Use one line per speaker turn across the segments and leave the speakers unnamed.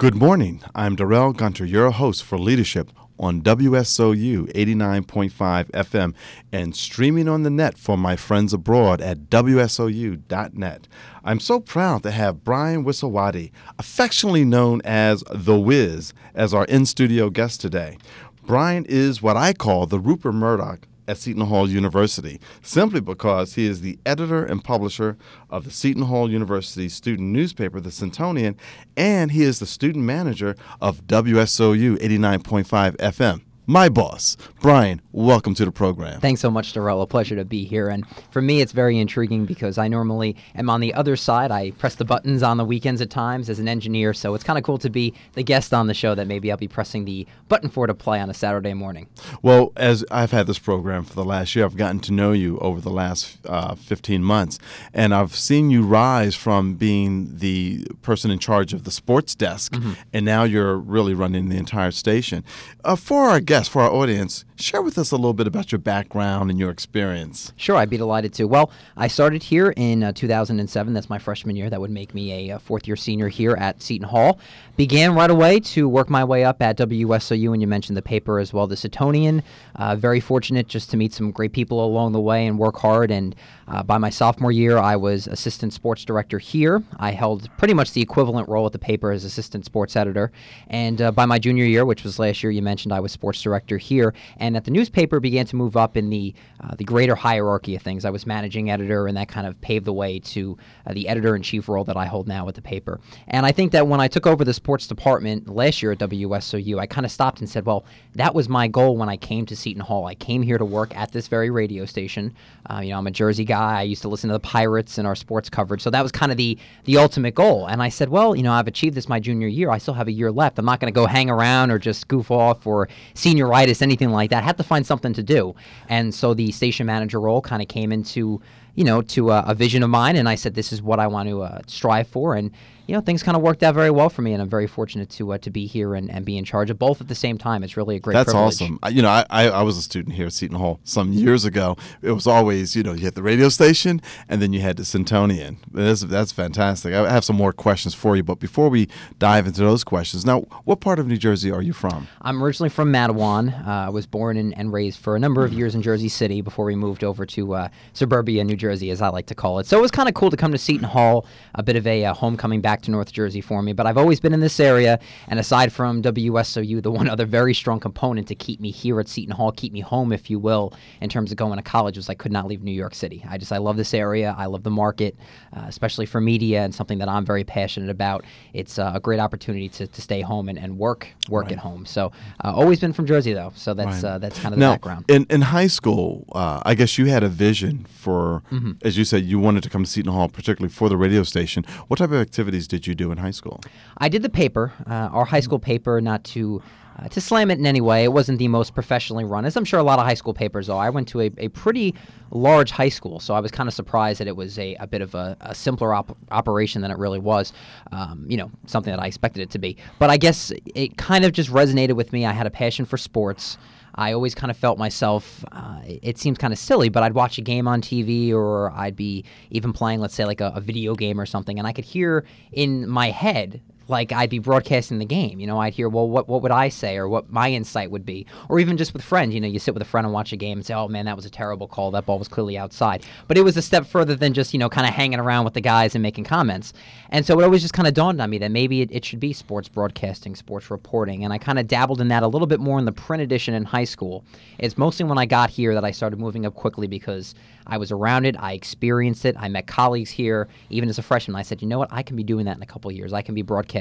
Good morning. I'm Darrell Gunter, your host for Leadership on WSOU 89.5 FM and streaming on the net for my friends abroad at WSOU.net. I'm so proud to have Brian Wisowaty, affectionately known as The Wiz, as our in studio guest today. Brian is what I call the Rupert Murdoch at Seton Hall University, simply because he is the editor and publisher of the Seton Hall University student newspaper, The Setonian, and he is the student manager of WSOU 89.5 FM my boss. Brian, welcome to the program.
Thanks so much, Darrell. A pleasure to be here. And for me, it's very intriguing because I normally am on the other side. I press the buttons on the weekends at times as an engineer. So it's kind of cool to be the guest on the show that maybe I'll be pressing the button for to play on a Saturday morning.
Well, as I've had this program for the last year, I've gotten to know you over the last uh, 15 months. And I've seen you rise from being the person in charge of the sports desk. Mm-hmm. And now you're really running the entire station. Uh, for our guests, for our audience, share with us a little bit about your background and your experience.
Sure, I'd be delighted to. Well, I started here in uh, 2007. That's my freshman year. That would make me a, a fourth year senior here at Seton Hall. Began right away to work my way up at WSOU, and you mentioned the paper as well, the Setonian. Uh, very fortunate just to meet some great people along the way and work hard. And uh, by my sophomore year, I was assistant sports director here. I held pretty much the equivalent role at the paper as assistant sports editor. And uh, by my junior year, which was last year, you mentioned I was sports director here. And at the newspaper, began to move up in the uh, the greater hierarchy of things. I was managing editor, and that kind of paved the way to uh, the editor in chief role that I hold now at the paper. And I think that when I took over the sports department last year at WSOU, I kind of stopped and said, well, that was my goal when I came to Seton Hall. I came here to work at this very radio station. Uh, you know, I'm a Jersey guy. I used to listen to the Pirates and our sports coverage. So that was kind of the the ultimate goal. And I said, well, you know, I've achieved this my junior year. I still have a year left. I'm not going to go hang around or just goof off or senioritis, anything like that. Had to find something to do. And so the station manager role kind of came into you know, to a, a, vision of mine, and I said, "This is what I want to uh, strive for." And you know, things kind of worked out very well for me, and I'm very fortunate to uh, to be here and, and be in charge of both at the same time. It's really a great.
That's
privilege.
awesome. I, you know, I, I was a student here at Seton Hall some years ago. It was always you know you had the radio station and then you had the Setonian. That's that's fantastic. I have some more questions for you, but before we dive into those questions, now what part of New Jersey are you from?
I'm originally from Matawan. Uh, I was born and, and, raised for a number of years in Jersey City before we moved over to uh, suburbia New Jersey, as I like to call it. So it was kind of cool to come to Seton Hall, a bit of a uh, homecoming back to North Jersey for me, but I've always been in this area. And aside from WSOU, the one other very strong component to keep me here at Seton Hall, keep me home, if you will, in terms of going to college, was I could not leave New York City. I just I love this area. I love the market, uh, especially for media and something that I'm very passionate about. It's uh, a great opportunity to, to stay home and, and work work right. at home. So uh, always been from Jersey though, so that's right. Uh, that's kind of
now,
the background.
In in high school, uh, I guess you had a vision for, mm-hmm. as you said, you wanted to come to Seton Hall, particularly for the radio station. What type of activities did you do in high school?
I did the paper, uh, our high school paper, not to uh, to slam it in any way. It wasn't the most professionally run, as I'm sure a lot of high school papers are. I went to a, a pretty large high school, so I was kind of surprised that it was a, a bit of a, a simpler op- operation than it really was. Um, you know, something that I expected it to be. But I guess it kind of just resonated with me. I had a passion for sports. I always kind of felt myself, uh, it seems kind of silly, but I'd watch a game on TV or I'd be even playing, let's say, like a, a video game or something, and I could hear in my head like I'd be broadcasting the game. You know, I'd hear, well, what what would I say, or what my insight would be, or even just with friends. You know, you sit with a friend and watch a game and say, oh man, that was a terrible call. That ball was clearly outside. But it was a step further than just you know kind of hanging around with the guys and making comments. And so it always just kind of dawned on me that maybe it, it should be sports broadcasting, sports reporting, and I kind of dabbled in that a little bit more in the print edition in high school. It's mostly when I got here that I started moving up quickly because I was around it, I experienced it, I met colleagues here, even as a freshman. I said, you know what, I can be doing that in a couple years. I can be broadcasting,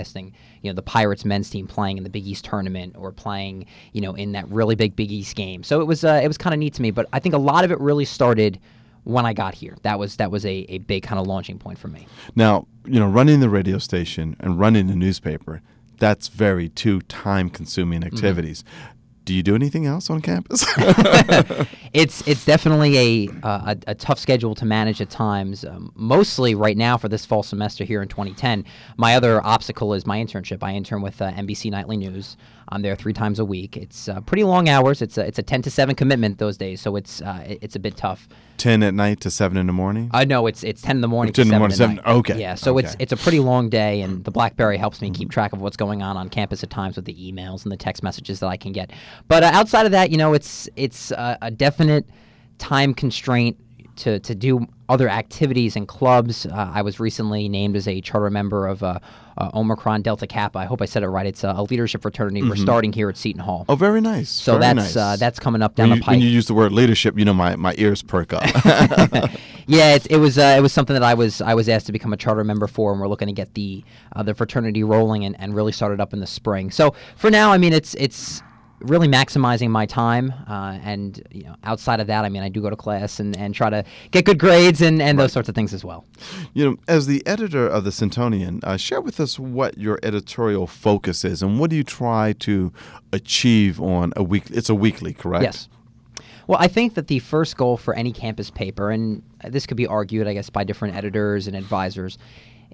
you know, the Pirates men's team playing in the Big East tournament or playing, you know, in that really big Big East game. So it was uh, it was kind of neat to me. But I think a lot of it really started when I got here. That was that was a, a big kind of launching point for me.
Now, you know, running the radio station and running the newspaper, that's very two time consuming mm-hmm. activities. Mm-hmm do you do anything else on campus?
it's it's definitely a, uh, a a tough schedule to manage at times. Um, mostly right now for this fall semester here in 2010. My other obstacle is my internship. I intern with uh, NBC Nightly News. I'm there three times a week. It's uh, pretty long hours. It's a, it's a 10 to 7 commitment those days, so it's uh, it's a bit tough.
10 at night to 7 in the morning?
Uh, know it's it's 10 in the morning.
10 in the
7
morning,
at
7
night.
okay,
Yeah, so it's
okay.
it's a pretty long day, and the BlackBerry helps me keep track of what's going on on campus at times with the emails and the text messages that I can get. But uh, outside of that, you know, it's it's uh, a definite time constraint to to do other activities and clubs. Uh, I was recently named as a charter member of uh, uh, Omicron Delta Kappa. I hope I said it right. It's a, a leadership fraternity. We're starting here at Seton Hall.
Oh, very nice.
so
very
that's
nice.
uh, that's coming up down
when
the
you,
pipe.
when you use the word leadership, you know my, my ears perk up.
Yeah, it, it was uh, it was something that I was I was asked to become a charter member for, and we're looking to get the uh, the fraternity rolling and, and really start it up in the spring. So for now, I mean, it's it's really maximizing my time, uh, and you know, outside of that, I mean, I do go to class and, and try to get good grades and, and those sorts of things as well.
you know, as the editor of the Setonian, uh, share with us what your editorial focus is and what do you try to achieve on a week? It's a weekly, correct?
Yes. Well, I think that the first goal for any campus paper, and this could be argued, I guess, by different editors and advisors,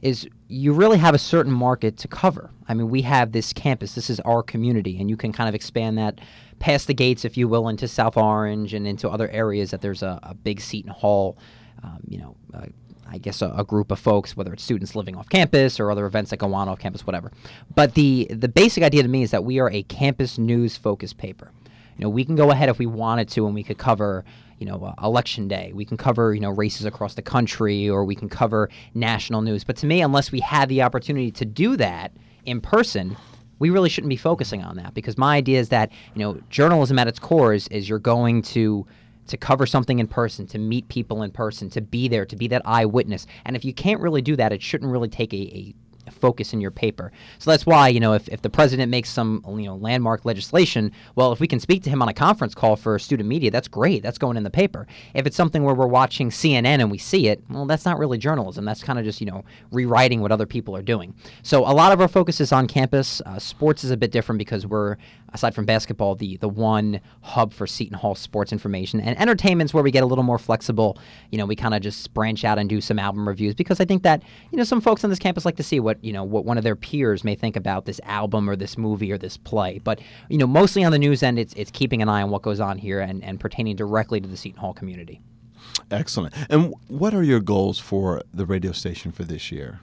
is you really have a certain market to cover. I mean, we have this campus, this is our community, and you can kind of expand that past the gates, if you will, into South Orange and into other areas that there's a, a big Seton Hall, um, you know, uh, I guess a, a group of folks, whether it's students living off campus or other events that go on off campus, whatever. But the the basic idea to me is that we are a campus news focused paper. You know, we can go ahead if we wanted to, and we could cover, you know, uh, election day. We can cover, you know, races across the country, or we can cover national news. But to me, unless we had the opportunity to do that in person, we really shouldn't be focusing on that because my idea is that you know journalism at its core is, is you're going to to cover something in person to meet people in person to be there to be that eyewitness and if you can't really do that it shouldn't really take a, a focus in your paper. So that's why you know if, if the president makes some you know landmark legislation well if we can speak to him on a conference call for student media that's great. That's going in the paper. If it's something where we're watching cnn and we see it well that's not really journalism. That's kind of just you know rewriting what other people are doing. So a lot of our focus is on campus. Uh, sports is a bit different because we're aside from basketball the the one hub for seton hall sports information. And entertainment's where we get a little more flexible. You know we kind of just branch out and do some album reviews because i think that you know some folks on this campus like to see what you know what one of their peers may think about this album or this movie or this play but you know mostly on the news end it's it's keeping an eye on what goes on here and, and pertaining directly to the seton hall community
Excellent. And what are your goals for the radio station for this year?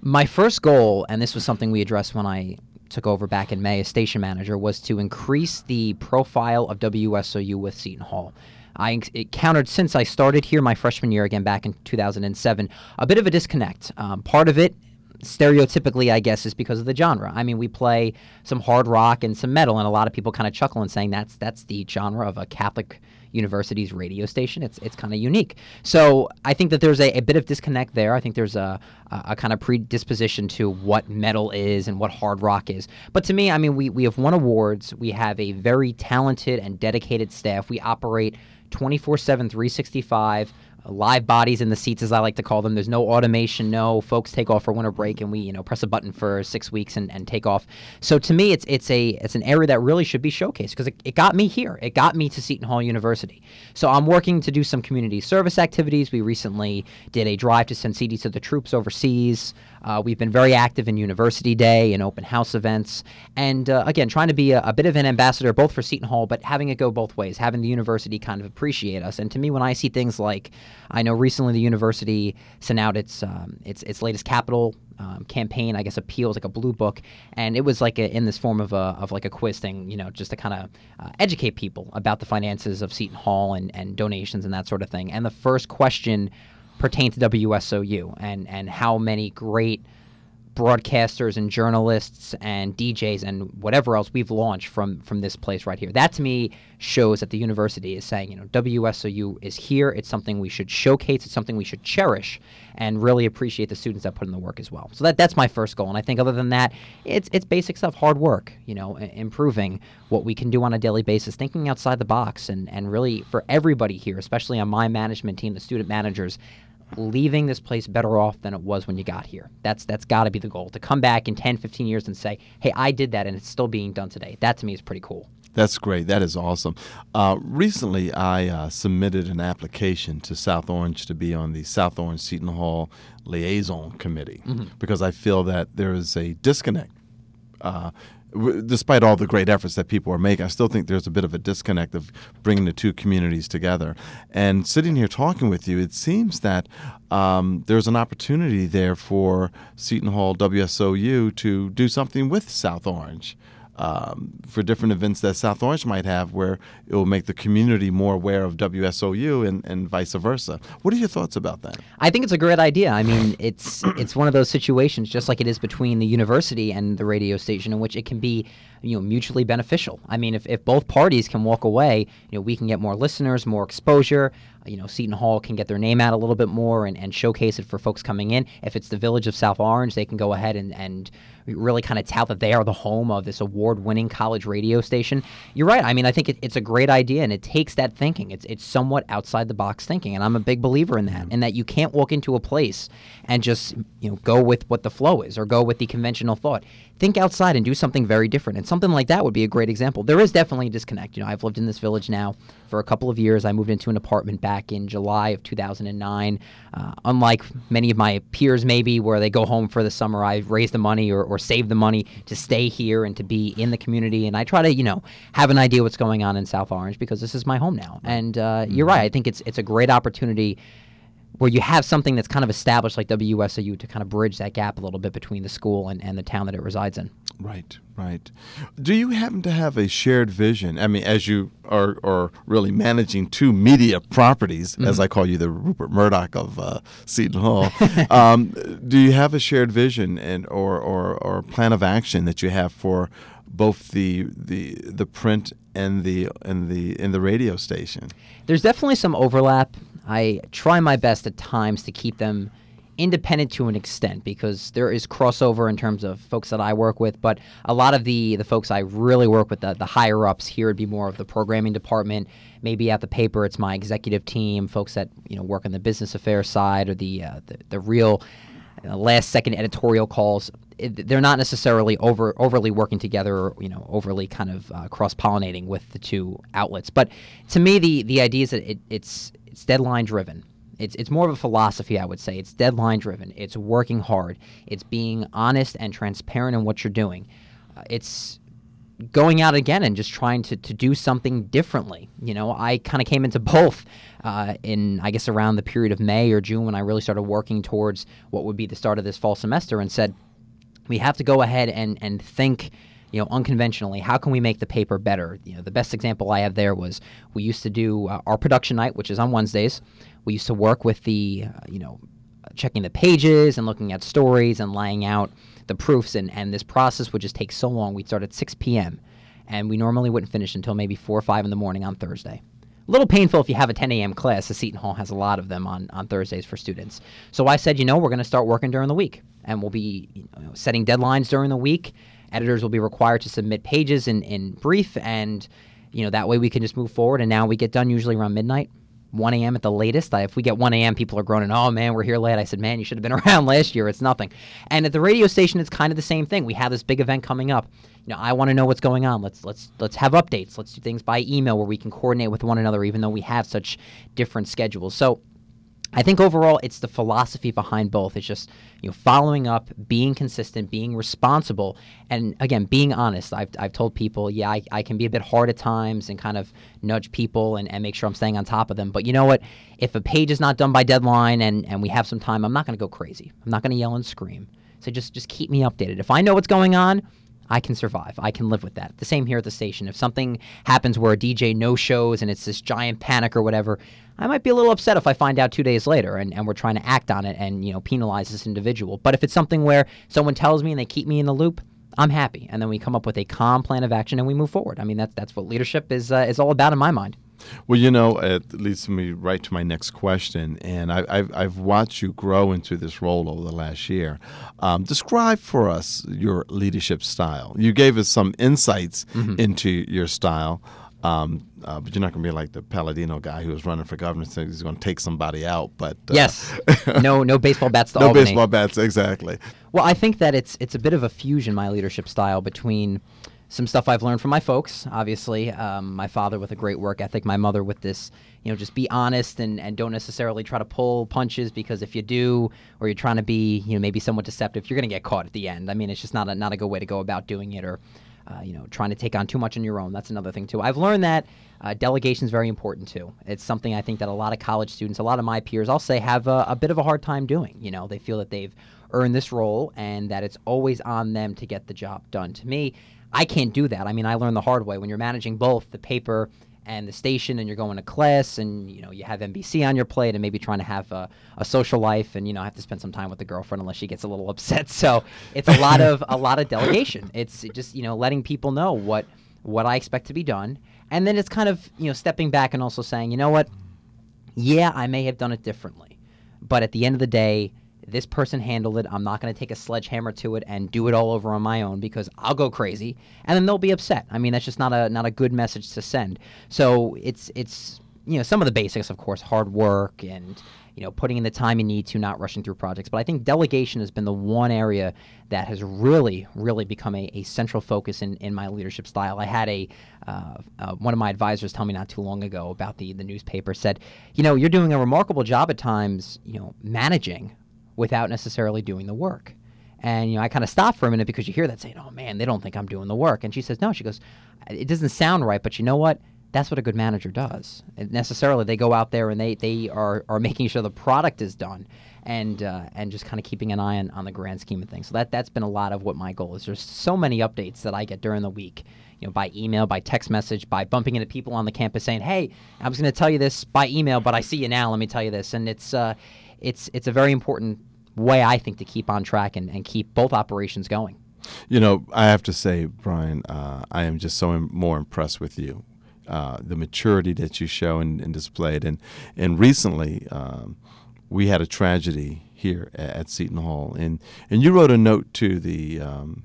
My first goal, and this was something we addressed when I took over back in May as station manager, was to increase the profile of WSOU with Seton Hall. I encountered since I started here my freshman year again back in 2007 a bit of a disconnect. Um, part of it, stereotypically, I guess, is because of the genre. I mean, we play some hard rock and some metal, and a lot of people kind of chuckle and saying that's that's the genre of a Catholic university's radio station. It's it's kind of unique. So I think that there's a, a bit of disconnect there. I think there's a, a, kind of predisposition to what metal is and what hard rock is. But to me, I mean, we, we have won awards. We have a very talented and dedicated staff. We operate 24 7, 365 live bodies in the seats, as I like to call them. There's no automation. No folks take off for winter break, and we you know press a button for six weeks and, and take off. So to me, it's it's a it's an area that really should be showcased because it, it got me here. It got me to Seton Hall University. So I'm working to do some community service activities. We recently did a drive to send CDs to the troops overseas. Uh, we've been very active in University Day and open house events, and uh, again, trying to be a, a bit of an ambassador both for Seton Hall, but having it go both ways, having the university kind of appreciate us. And to me, when I see things like, I know recently the university sent out its um, its its latest capital um, campaign, I guess appeals like a blue book, and it was like a, in this form of a of like a quiz thing, you know, just to kind of uh, educate people about the finances of Seton Hall and and donations and that sort of thing. And the first question pertained to WSOU and and how many great broadcasters and journalists and DJs and whatever else we've launched from from this place right here. That to me shows that the university is saying, you know, WSOU is here. It's something we should showcase. It's something we should cherish and really appreciate the students that put in the work as well. So that that's my first goal. And I think other than that, it's it's basic stuff, hard work, you know, improving what we can do on a daily basis, thinking outside the box and and really for everybody here, especially on my management team, the student managers, leaving this place better off than it was when you got here. That's that's got to be the goal. To come back in 10, 15 years and say, "Hey, I did that and it's still being done today." That to me is pretty cool.
That's great. That is awesome. Uh, recently, I uh, submitted an application to South Orange to be on the South Orange Seton Hall Liaison Committee
Mm-hmm.
because I feel that there is a disconnect. Uh, w- despite all the great efforts that people are making, I still think there's a bit of a disconnect of bringing the two communities together. And sitting here talking with you, it seems that um, there's an opportunity there for Seton Hall WSOU to do something with South Orange um, for different events that South Orange might have where it will make the community more aware of WSOU and, and vice versa. What are your thoughts about that?
I think it's a great idea. I mean, it's it's one of those situations, just like it is between the university and the radio station, in which it can be, you know, mutually beneficial. I mean, if, if both parties can walk away, you know, we can get more listeners, more exposure. You know, Seton Hall can get their name out a little bit more and, and showcase it for folks coming in. If it's the village of South Orange, they can go ahead and, and really kind of tout that they are the home of this award winning college radio station. You're right. I mean, I think it, it's a great idea and it takes that thinking. It's, it's somewhat outside the box thinking. And I'm a big believer in that, and that you can't walk into a place and just, you know, go with what the flow is or go with the conventional thought. Think outside and do something very different. And something like that would be a great example. There is definitely a disconnect. You know, I've lived in this village now for a couple of years. I moved into an apartment back in July of 2009. Uh, unlike many of my peers, maybe, where they go home for the summer, I raise the money or, or save the money to stay here and to be in the community. And I try to, you know, have an idea what's going on in South Orange because this is my home now. And uh, you're right. I think it's it's a great opportunity where you have something that's kind of established like WSOU to kind of bridge that gap a little bit between the school and, and the town that it resides in.
Right, right. Do you happen to have a shared vision? I mean, as you are, are really managing two media properties, as I call you, the Rupert Murdoch of uh, Seton Hall, um, do you have a shared vision and or, or, or plan of action that you have for both the the the print and the and the in the radio station?
There's definitely some overlap. I try my best at times to keep them independent to an extent because there is crossover in terms of folks that I work with, but a lot of the the folks I really work with, the, the higher ups here would be more of the programming department. Maybe at the paper, it's my executive team, folks that you know work on the business affairs side or the uh, the, the real uh, last second editorial calls. It, they're not necessarily over overly working together or you know overly kind of uh, cross pollinating with the two outlets. But to me, the the idea is that it, it's it's deadline driven. It's it's more of a philosophy, I would say. It's deadline driven. It's working hard. It's being honest and transparent in what you're doing. Uh, it's going out again and just trying to, to do something differently. You know, I kind of came into both uh, in, I guess, around the period of May or June when I really started working towards what would be the start of this fall semester and said, we have to go ahead and, and think you know unconventionally how can we make the paper better you know the best example i have there was we used to do uh, our production night which is on wednesdays we used to work with the uh, you know checking the pages and looking at stories and laying out the proofs and, and this process would just take so long we'd start at 6 p.m and we normally wouldn't finish until maybe 4 or 5 in the morning on thursday a little painful if you have a 10 a.m. class. The Seton Hall has a lot of them on, on Thursdays for students. So I said, you know, we're going to start working during the week, and we'll be you know, setting deadlines during the week. Editors will be required to submit pages in, in brief, and you know that way we can just move forward. And now we get done usually around midnight. 1 a.m. at the latest. If we get 1 a.m., people are groaning, oh man, we're here late. I said, man, you should have been around last year. It's nothing. And at the radio station, it's kind of the same thing. We have this big event coming up. You know, I want to know what's going on. Let's let's let's have updates. Let's do things by email where we can coordinate with one another, even though we have such different schedules. So I think overall it's the philosophy behind both. It's just you know following up, being consistent, being responsible, and again being honest. I've, I've told people, yeah, I, I can be a bit hard at times and kind of nudge people and, and make sure I'm staying on top of them. But you know what? If a page is not done by deadline and, and we have some time, I'm not going to go crazy. I'm not going to yell and scream. So just just keep me updated. If I know what's going on, I can survive. I can live with that. The same here at the station. If something happens where a DJ no shows and it's this giant panic or whatever, I might be a little upset if I find out two days later and, and we're trying to act on it and you know penalize this individual. But if it's something where someone tells me and they keep me in the loop, I'm happy. And then we come up with a calm plan of action and we move forward. I mean that's that's what leadership is uh, is all about in my mind.
Well, you know, it leads me right to my next question, and I, I've, I've watched you grow into this role over the last year. Um, describe for us your leadership style. You gave us some insights into your style, um, uh, but you're not going to be like the Paladino guy who was running for governor, saying he's going to take somebody out. But uh,
Yes. no no baseball bats to
no
Albany.
baseball bats, exactly.
Well, I think that it's it's a bit of a fusion my leadership style between some stuff I've learned from my folks. Obviously, um, my father with a great work ethic, my mother with this, you know, just be honest and, and don't necessarily try to pull punches because if you do, or you're trying to be, you know, maybe somewhat deceptive, you're going to get caught at the end. I mean, it's just not a not a good way to go about doing it, or uh, you know, trying to take on too much on your own. That's another thing too. I've learned that uh, delegation is very important too. It's something I think that a lot of college students, a lot of my peers, I'll say, have a, a bit of a hard time doing. You know, they feel that they've earned this role and that it's always on them to get the job done. To me, I can't do that. I mean, I learned the hard way. When you're managing both the paper and the station and you're going to class and you know you have NBC on your plate and maybe trying to have a, a social life and you know have to spend some time with the girlfriend unless she gets a little upset. So it's a lot of a lot of delegation. It's just you know letting people know what what I expect to be done. And then it's kind of you know stepping back and also saying you know what? Yeah I may have done it differently but at the end of the day this person handled it. I'm not going to take a sledgehammer to it and do it all over on my own because I'll go crazy, and then they'll be upset. I mean, that's just not a not a good message to send. So it's it's you know some of the basics, of course, hard work and you know putting in the time you need to, not rushing through projects. But I think delegation has been the one area that has really really become a, a central focus in, in my leadership style. I had a uh, uh, one of my advisors tell me not too long ago about the the newspaper said, you know, you're doing a remarkable job at times, you know, managing without necessarily doing the work. And you know, I kind of stopped for a minute because you hear that saying, "Oh man, they don't think I'm doing the work." And she says, "No." She goes, "It doesn't sound right, but you know what? That's what a good manager does. And necessarily, they go out there and they they are are making sure the product is done, and uh, and just kind of keeping an eye on, on the grand scheme of things. So that that's been a lot of what my goal is. There's so many updates that I get during the week, you know, by email, by text message, by bumping into people on the campus saying, "Hey, I was going to tell you this by email, but I see you now. Let me tell you this." And it's uh, it's it's a very important way I think to keep on track and, and keep both operations going.
You know, I have to say, Brian, uh, I am just so Im- more impressed with you. Uh, the maturity that you show and, and displayed, and and recently um, we had a tragedy here at, at, Seton Hall, and and you wrote a note to the um,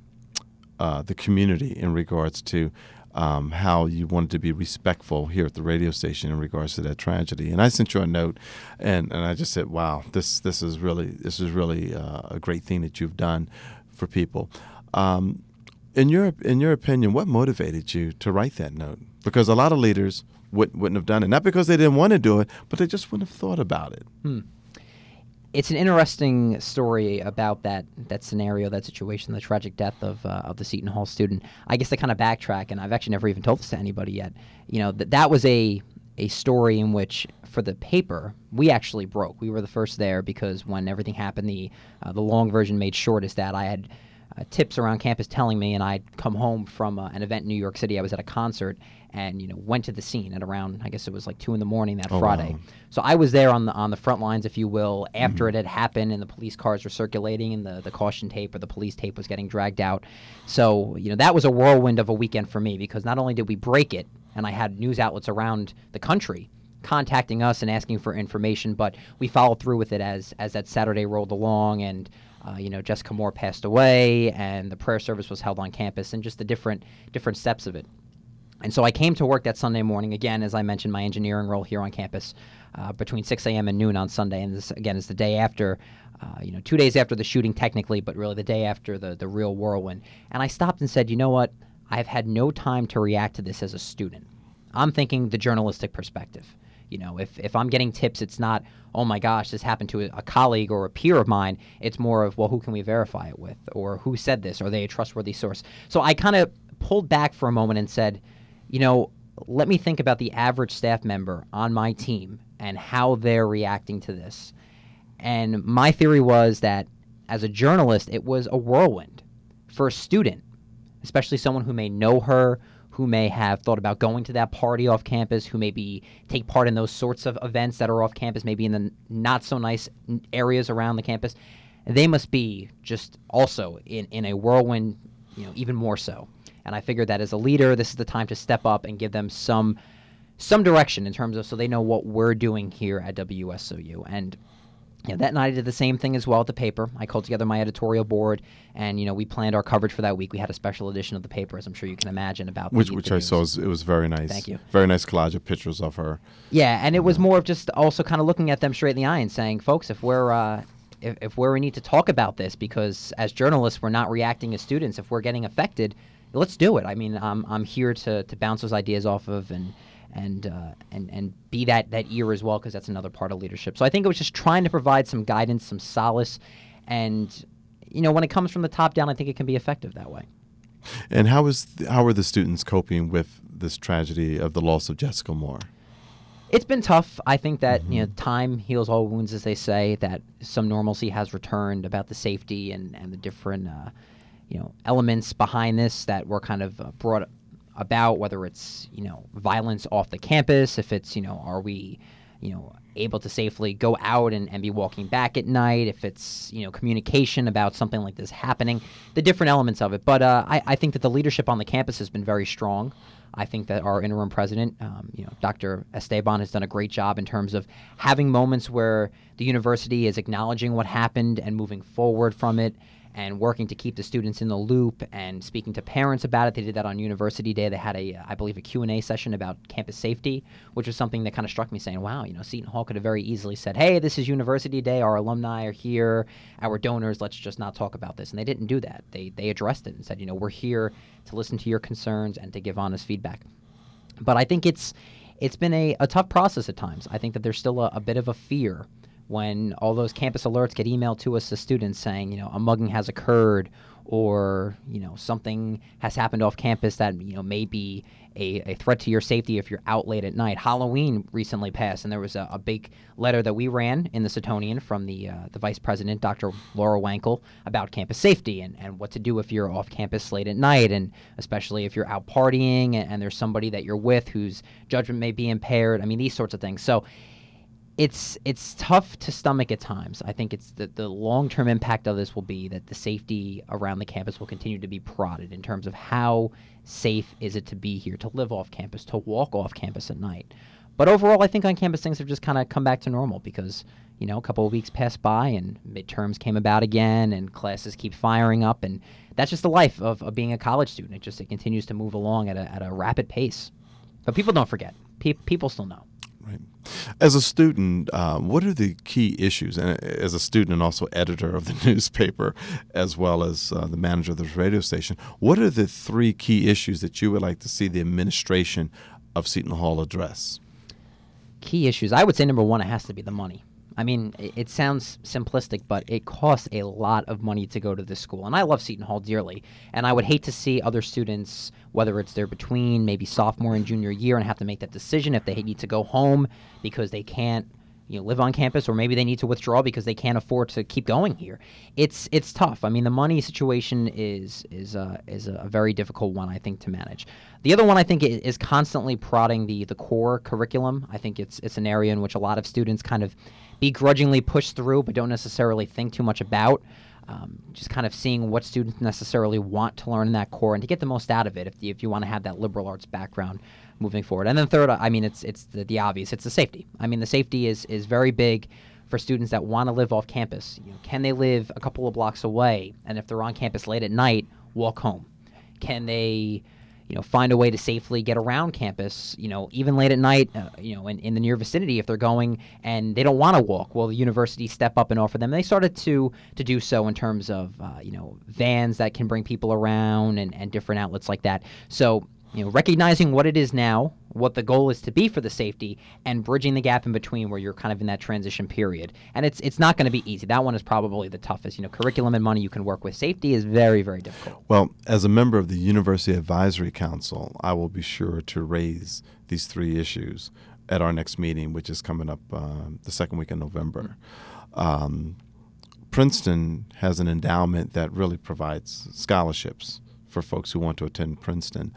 uh, the community in regards to um, how you wanted to be respectful here at the radio station in regards to that tragedy. And I sent you a note, and, and I just said, "Wow, this this is really this is really uh, a great thing that you've done for people." Um, in your in your opinion, what motivated you to write that note? Because a lot of leaders wouldn't wouldn't have done it, not because they didn't want to do it, but they just wouldn't have thought about it.
Hmm it's an interesting story about that that scenario, that situation, the tragic death of uh, of the Seton Hall student. I guess to kind of backtrack, and I've actually never even told this to anybody yet. You know that that was a a story in which, for the paper, we actually broke. We were the first there because when everything happened, the uh, the long version made short is that I had uh, tips around campus telling me, and I'd come home from uh, an event in New York City. I was at a concert, and you know went to the scene at around I guess it was like two in the morning that oh, Friday. Wow. So I was there on the on the front lines, if you will, after mm-hmm. it had happened and the police cars were circulating and the the caution tape or the police tape was getting dragged out. So you know that was a whirlwind of a weekend for me because not only did we break it, and I had news outlets around the country contacting us and asking for information, but we followed through with it as as that Saturday rolled along and. Uh, you know, Jessica Moore passed away, and the prayer service was held on campus, and just the different different steps of it. And so I came to work that Sunday morning, again, as I mentioned, my engineering role here on campus, uh, between 6 a.m. and noon on Sunday. And this, again, is the day after, uh, you know, two days after the shooting, technically, but really the day after the, the real whirlwind. And I stopped and said, you know what? I've had no time to react to this as a student. I'm thinking the journalistic perspective. You know, if, if I'm getting tips, it's not, oh my gosh, this happened to a, a, colleague or a peer of mine. It's more of, well, who can we verify it with? Or who said this? Are they a trustworthy source? So I kind of pulled back for a moment and said, you know, let me think about the average staff member on my team and how they're reacting to this. And my theory was that as a journalist, it was a whirlwind for a student, especially someone who may know her, who may have thought about going to that party off campus, who maybe take part in those sorts of events that are off campus, maybe in the not so nice areas around the campus. They must be just also in, in a whirlwind, you know, even more so. And I figured that as a leader, this is the time to step up and give them some some direction in terms of so they know what we're doing here at WSOU. And you know, that night I did the same thing as well at the paper. I called together my editorial board, and you know we planned our coverage for that week. We had a special edition of the paper, as I'm sure you can imagine about
which
the,
which
the
I saw. Was, it was very nice.
Thank you.
Very nice collage of pictures of her.
Yeah, and it was more of just also kind of looking at them straight in the eye and saying, folks, if we're uh, if, if where we need to talk about this because as journalists we're not reacting as students. If we're getting affected let's do it. I mean i'm, I'm here to, to bounce those ideas off of and and uh, and and be that that ear as well because that's another part of leadership. So i think it was just trying to provide some guidance some solace and you know when it comes from the top down i think it can be effective that way.
And how is how are the students coping with this tragedy of the loss of jessica moore
it's been tough. I think that mm-hmm. you know time heals all wounds, as they say. That some normalcy has returned about the safety and and the different uh, you know elements behind this that were kind of uh, brought about. Whether it's you know violence off the campus, if it's you know are we you know able to safely go out and, and be walking back at night if it's you know communication about something like this happening the different elements of it but uh, I, I think that the leadership on the campus has been very strong I think that our interim president, um, you know, Dr. Esteban, has done a great job in terms of having moments where the university is acknowledging what happened and moving forward from it and working to keep the students in the loop and speaking to parents about it. They did that on University Day. They had a, uh, I believe, a Q&A session about campus safety, which was something that kind of struck me saying, wow, you know, Seton Hall could have very easily said, hey, this is University Day. Our alumni are here. Our donors, let's just not talk about this. And they didn't do that. They, they addressed it and said, you know, we're here to listen to your concerns and to give honest feedback. But I think it's it's been a, a tough process at times. I think that there's still a, a bit of a fear when all those campus alerts get emailed to us as students saying, you know, a mugging has occurred or, you know, something has happened off campus that, you know, may be a, a threat to your safety if you're out late at night. Halloween recently passed, and there was a, a big letter that we ran in the Setonian from the uh, the vice president, Dr. Laura Wankel, about campus safety and, and what to do if you're off campus late at night, and especially if you're out partying and, and there's somebody that you're with whose judgment may be impaired. I mean, these sorts of things. So it's it's tough to stomach at times. I think it's the, the long term impact of this will be that the safety around the campus will continue to be prodded in terms of how safe is it to be here, to live off campus, to walk off campus at night. But overall, I think on campus things have just kind of come back to normal because you know a couple of weeks passed by and midterms came about again and classes keep firing up and that's just the life of, of being a college student. It just it continues to move along at a at a rapid pace. But people don't forget. Pe- people still know.
As a student, um, what are the key issues? And as a student and also editor of the newspaper, as well as uh, the manager of this radio station, what are the three key issues that you would like to see the administration of Seton Hall address?
Key issues. I would say number one, it has to be the money. I mean, it sounds simplistic, but it costs a lot of money to go to this school. And I love Seton Hall dearly. And I would hate to see other students, whether it's they're between maybe sophomore and junior year, and have to make that decision if they need to go home because they can't you know live on campus or maybe they need to withdraw because they can't afford to keep going here. It's it's tough. I mean the money situation is is uh, is a very difficult one i think to manage. The other one i think is constantly prodding the the core curriculum. I think it's it's an area in which a lot of students kind of begrudgingly push through but don't necessarily think too much about. Um, just kind of seeing what students necessarily want to learn in that core and to get the most out of it if, if you want to have that liberal arts background moving forward. And then third, I mean, it's it's the, the obvious. It's the safety. I mean, the safety is is very big for students that want to live off campus. You know, can they live a couple of blocks away, and if they're on campus late at night, walk home? Can they you know, find a way to safely get around campus, you know, even late at night, uh, you know, in, in the near vicinity if they're going and they don't want to walk. Well, the university step up and offer them. They started to to do so in terms of, uh, you know, vans that can bring people around and, and different outlets like that. So you know, recognizing what it is now, what the goal is to be for the safety, and bridging the gap in between where you're kind of in that transition period. And it's it's not going to be easy. That one is probably the toughest. You know, curriculum and money you can work with. Safety is very very difficult.
Well, as a member of the University Advisory Council, I will be sure to raise these three issues at our next meeting, which is coming up uh, the second week in November. Um, Princeton has an endowment that really provides scholarships for folks who want to attend Princeton.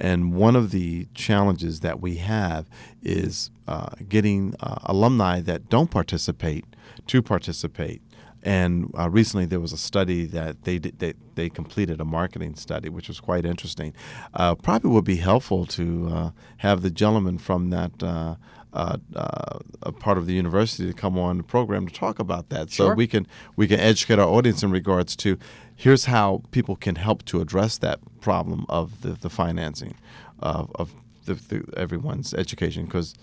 And one of the challenges that we have is uh, getting uh, alumni that don't participate to participate. And uh, recently there was a study that they, did, they they completed a marketing study, which was quite interesting. Uh, probably would be helpful to uh, have the gentleman from that uh, uh, uh, a part of the university to come on the program to talk about that,
sure.
so we can we can educate our audience in regards to here's how people can help to address that problem of the, the financing of, of the, the, everyone's education because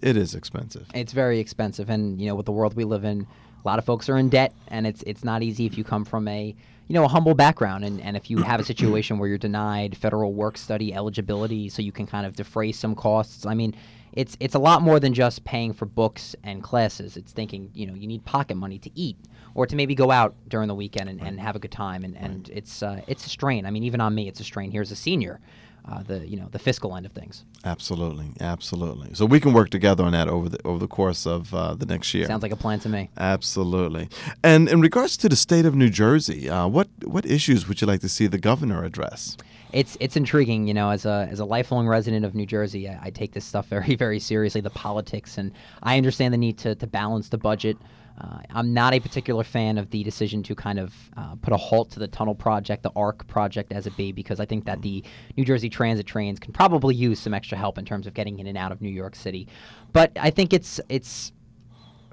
it is expensive.
It's very expensive, and you know, with the world we live in, A lot of folks are in debt, and it's it's not easy if you come from a you know a humble background, and, and if you have a situation where you're denied federal work study eligibility, so you can kind of defray some costs. I mean, it's it's a lot more than just paying for books and classes. It's thinking you know you need pocket money to eat or to maybe go out during the weekend and, and have a good time, and, and it's uh, it's a strain. I mean, even on me, it's a strain. Here's a senior uh, the you know the fiscal end of things.
Absolutely, absolutely. So we can work together on that over the over the course of uh, the next year.
Sounds like a plan to me.
Absolutely. And in regards to the state of New Jersey, uh, what what issues would you like to see the governor address?
It's it's intriguing, you know, as a as a lifelong resident of New Jersey, I, I take this stuff very very seriously, the politics, and I understand the need to to balance the budget. Uh, I'm not a particular fan of the decision to kind of uh, put a halt to the tunnel project, the ARC project, as it be, because I think that the New Jersey Transit trains can probably use some extra help in terms of getting in and out of New York City. But I think it's it's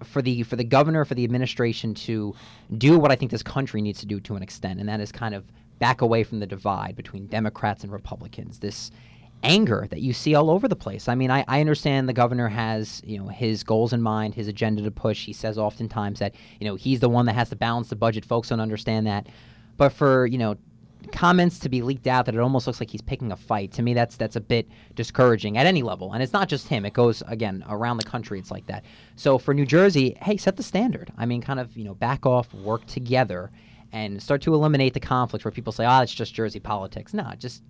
for the for the governor, for the administration to do what I think this country needs to do to an extent, and that is kind of back away from the divide between Democrats and Republicans. This anger that you see all over the place. I mean, I, I understand the governor has, you know, his goals in mind, his agenda to push. He says oftentimes that, you know, he's the one that has to balance the budget. Folks don't understand that. But for, you know, comments to be leaked out that it almost looks like he's picking a fight, to me that's that's a bit discouraging at any level. And it's not just him. It goes again around the country it's like that. So for New Jersey, hey, set the standard. I mean, kind of, you know, back off, work together and start to eliminate the conflict where people say, "Ah, oh, it's just Jersey politics." No, just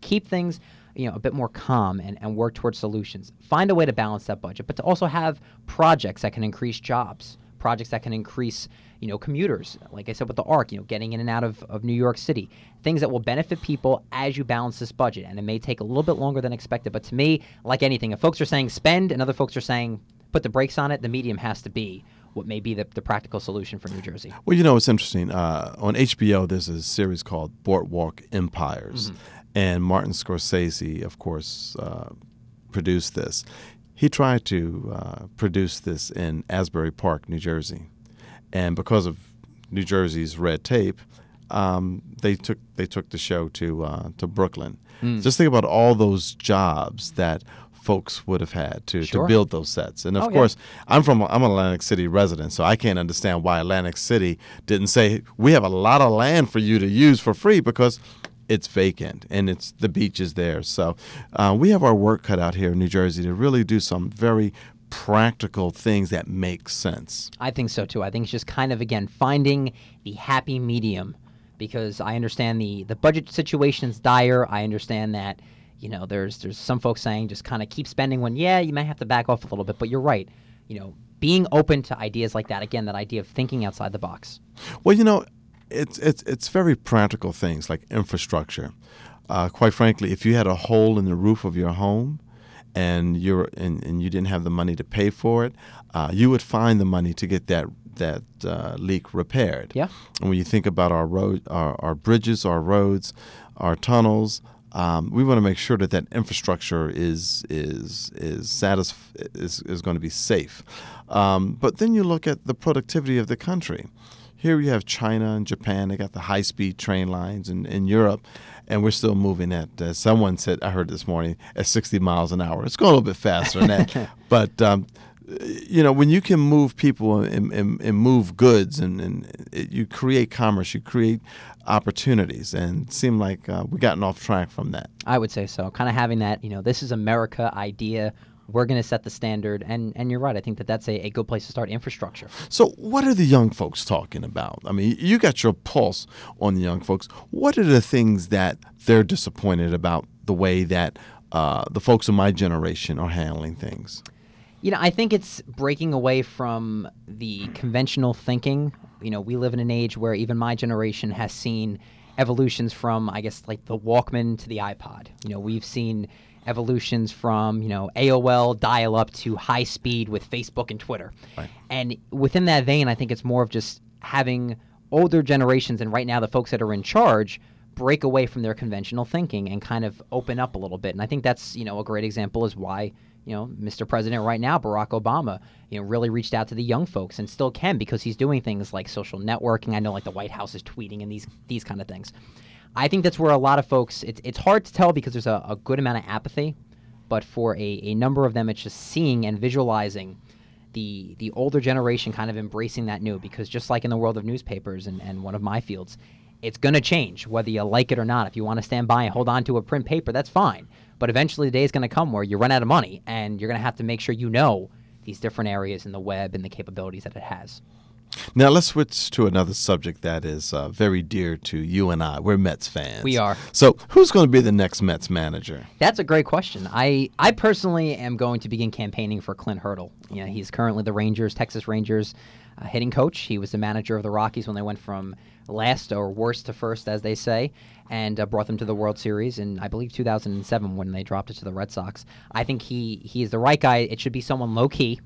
keep things you know a bit more calm and, and work towards solutions. Find a way to balance that budget, but to also have projects that can increase jobs, projects that can increase you know commuters, like I said with the ARC, you know, getting in and out of, of New York City, things that will benefit people as you balance this budget. And it may take a little bit longer than expected, but to me, like anything, if folks are saying spend and other folks are saying put the brakes on it, the medium has to be what may be the, the practical solution for New Jersey.
Well, you know, it's interesting. Uh, on HBO, there's a series called Boardwalk Empires. Mm-hmm and Martin Scorsese, of course, uh, produced this. He tried to uh, produce this in Asbury Park, New Jersey, and because of New Jersey's red tape, um, they took they took the show to uh, to Brooklyn. Mm. Just think about all those jobs that folks would have had to, sure. to build those sets. And of oh, course, yeah. I'm from I'm an Atlantic City resident, so I can't understand why Atlantic City didn't say we have a lot of land for you to use for free because it's vacant and it's the beach is there. So uh, we have our work cut out here in New Jersey to really do some very practical things that make sense.
I think so too. I think it's just kind of again finding the happy medium because I understand the the budget situation is dire. I understand that you know there's there's some folks saying just kind of keep spending when yeah you might have to back off a little bit, but you're right. You know being open to ideas like that again that idea of thinking outside the box.
Well, you know it's it's it's very practical things like infrastructure. Uh, quite frankly, if you had a hole in the roof of your home, and you're and, and you didn't have the money to pay for it, uh, you would find the money to get that that uh, leak repaired.
Yeah.
And when you think about our road, our, our bridges, our roads, our tunnels, um, we want to make sure that that infrastructure is is is satisf- is, is going to be safe. Um, but then you look at the productivity of the country. Here you have China and Japan. They got the high speed train lines in, in Europe, and we're still moving at, uh, someone said, I heard this morning, at 60 miles an hour. It's going a little bit faster than that. but, um, you know, when you can move people and, and, and move goods and, and it, you create commerce, you create opportunities, and it seemed like uh, we gotten off track from that.
I would say so. Kind of having that, you know, this is America idea we're going to set the standard. And, and you're right. I think that that's a, a good place to start infrastructure.
So, what are the young folks talking about? I mean, you got your pulse on the young folks. What are the things that they're disappointed about the way that uh, the folks of my generation are handling things?
You know, I think it's breaking away from the conventional thinking. You know, we live in an age where even my generation has seen evolutions from, I guess, like the Walkman to the iPod. You know, we've seen evolutions from you know AOL dial up to high speed with Facebook and Twitter. Right. And within that vein, I think it's more of just having older generations and right now the folks that are in charge break away from their conventional thinking and kind of open up a little bit. And I think that's you know a great example is why you know Mr. President right now Barack Obama you know really reached out to the young folks and still can because he's doing things like social networking. I know like the White House is tweeting and these these kind of things. I think that's where a lot of folks, it's, it's hard to tell because there's a, a good amount of apathy, but for a, a number of them, it's just seeing and visualizing the the older generation kind of embracing that new because just like in the world of newspapers and, and one of my fields, it's going to change whether you like it or not. If you want to stand by and hold on to a print paper, that's fine. But eventually, the day is going to come where you run out of money, and you're going to have to make sure you know these different areas in the web and the capabilities that it has.
Now let's switch to another subject that is uh, very dear to you and I. We're Mets fans.
We are.
So who's going to be the next Mets manager?
That's a great question. I, I personally am going to begin campaigning for Clint Hurdle. You know, he's currently the Rangers, Texas Rangers, uh, hitting coach. He was the manager of the Rockies when they went from last or worst to first, as they say, and uh, brought them to the World Series in, I believe, 2007 when they dropped it to the Red Sox. I think he he is the right guy. It should be someone low key,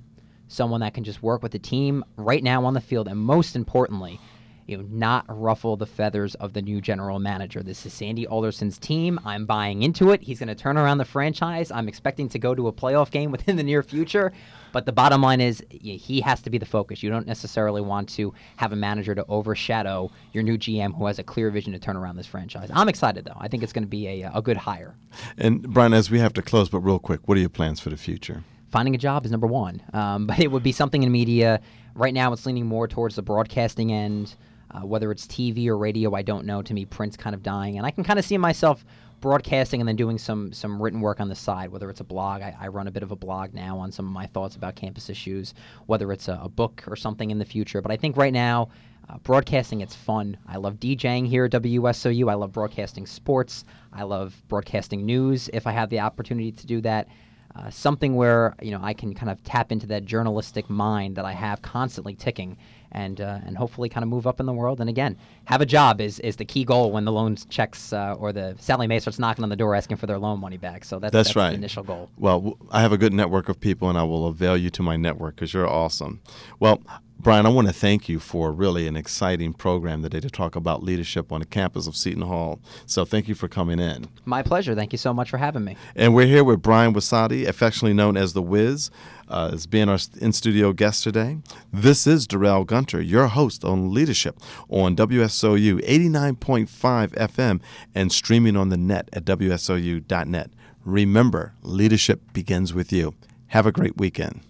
someone that can just work with the team right now on the field, and most importantly, you know, not ruffle the feathers of the new general manager. This is Sandy Alderson's team. I'm buying into it. He's going to turn around the franchise. I'm expecting to go to a playoff game within the near future. But the bottom line is he has to be the focus. You don't necessarily want to have a manager to overshadow your new GM who has a clear vision to turn around this franchise. I'm excited, though. I think it's going to be a, a good hire.
And, Brian, as we have to close, but real quick, what are your plans for the future?
Finding a job is number one. Um, but it would be something in media. Right now, it's leaning more towards the broadcasting end. Uh, whether it's TV or radio, I don't know. To me, print's kind of dying, and I can kind of see myself broadcasting and then doing some some written work on the side. Whether it's a blog, I, I run a bit of a blog now on some of my thoughts about campus issues. Whether it's a, a book or something in the future, but I think right now. Uh, broadcasting, it's fun. I love DJing here at WSOU. I love broadcasting sports. I love broadcasting news if I have the opportunity to do that. Uh, something where you know I can kind of tap into that journalistic mind that I have constantly ticking and uh, and hopefully kind of move up in the world. And again, have a job is, is the key goal when the loan checks uh, or the Sallie Mae starts knocking on the door asking for their loan money back. So that's,
that's,
that's
right.
the initial goal.
Well, I have a good network of people, and I will avail you to my network because you're awesome. Well, Brian, I want to thank you for really an exciting program today to talk about leadership on the campus of Seton Hall. So thank you for coming in.
My pleasure. Thank you so much for having me.
And we're here with Brian Wisowaty, affectionately known as the Wiz, uh, as being our in studio guest today. This is Darrell Gunter, your host on leadership on WSOU 89.5 FM and streaming on the net at WSOU.net. Remember, leadership begins with you. Have a great weekend.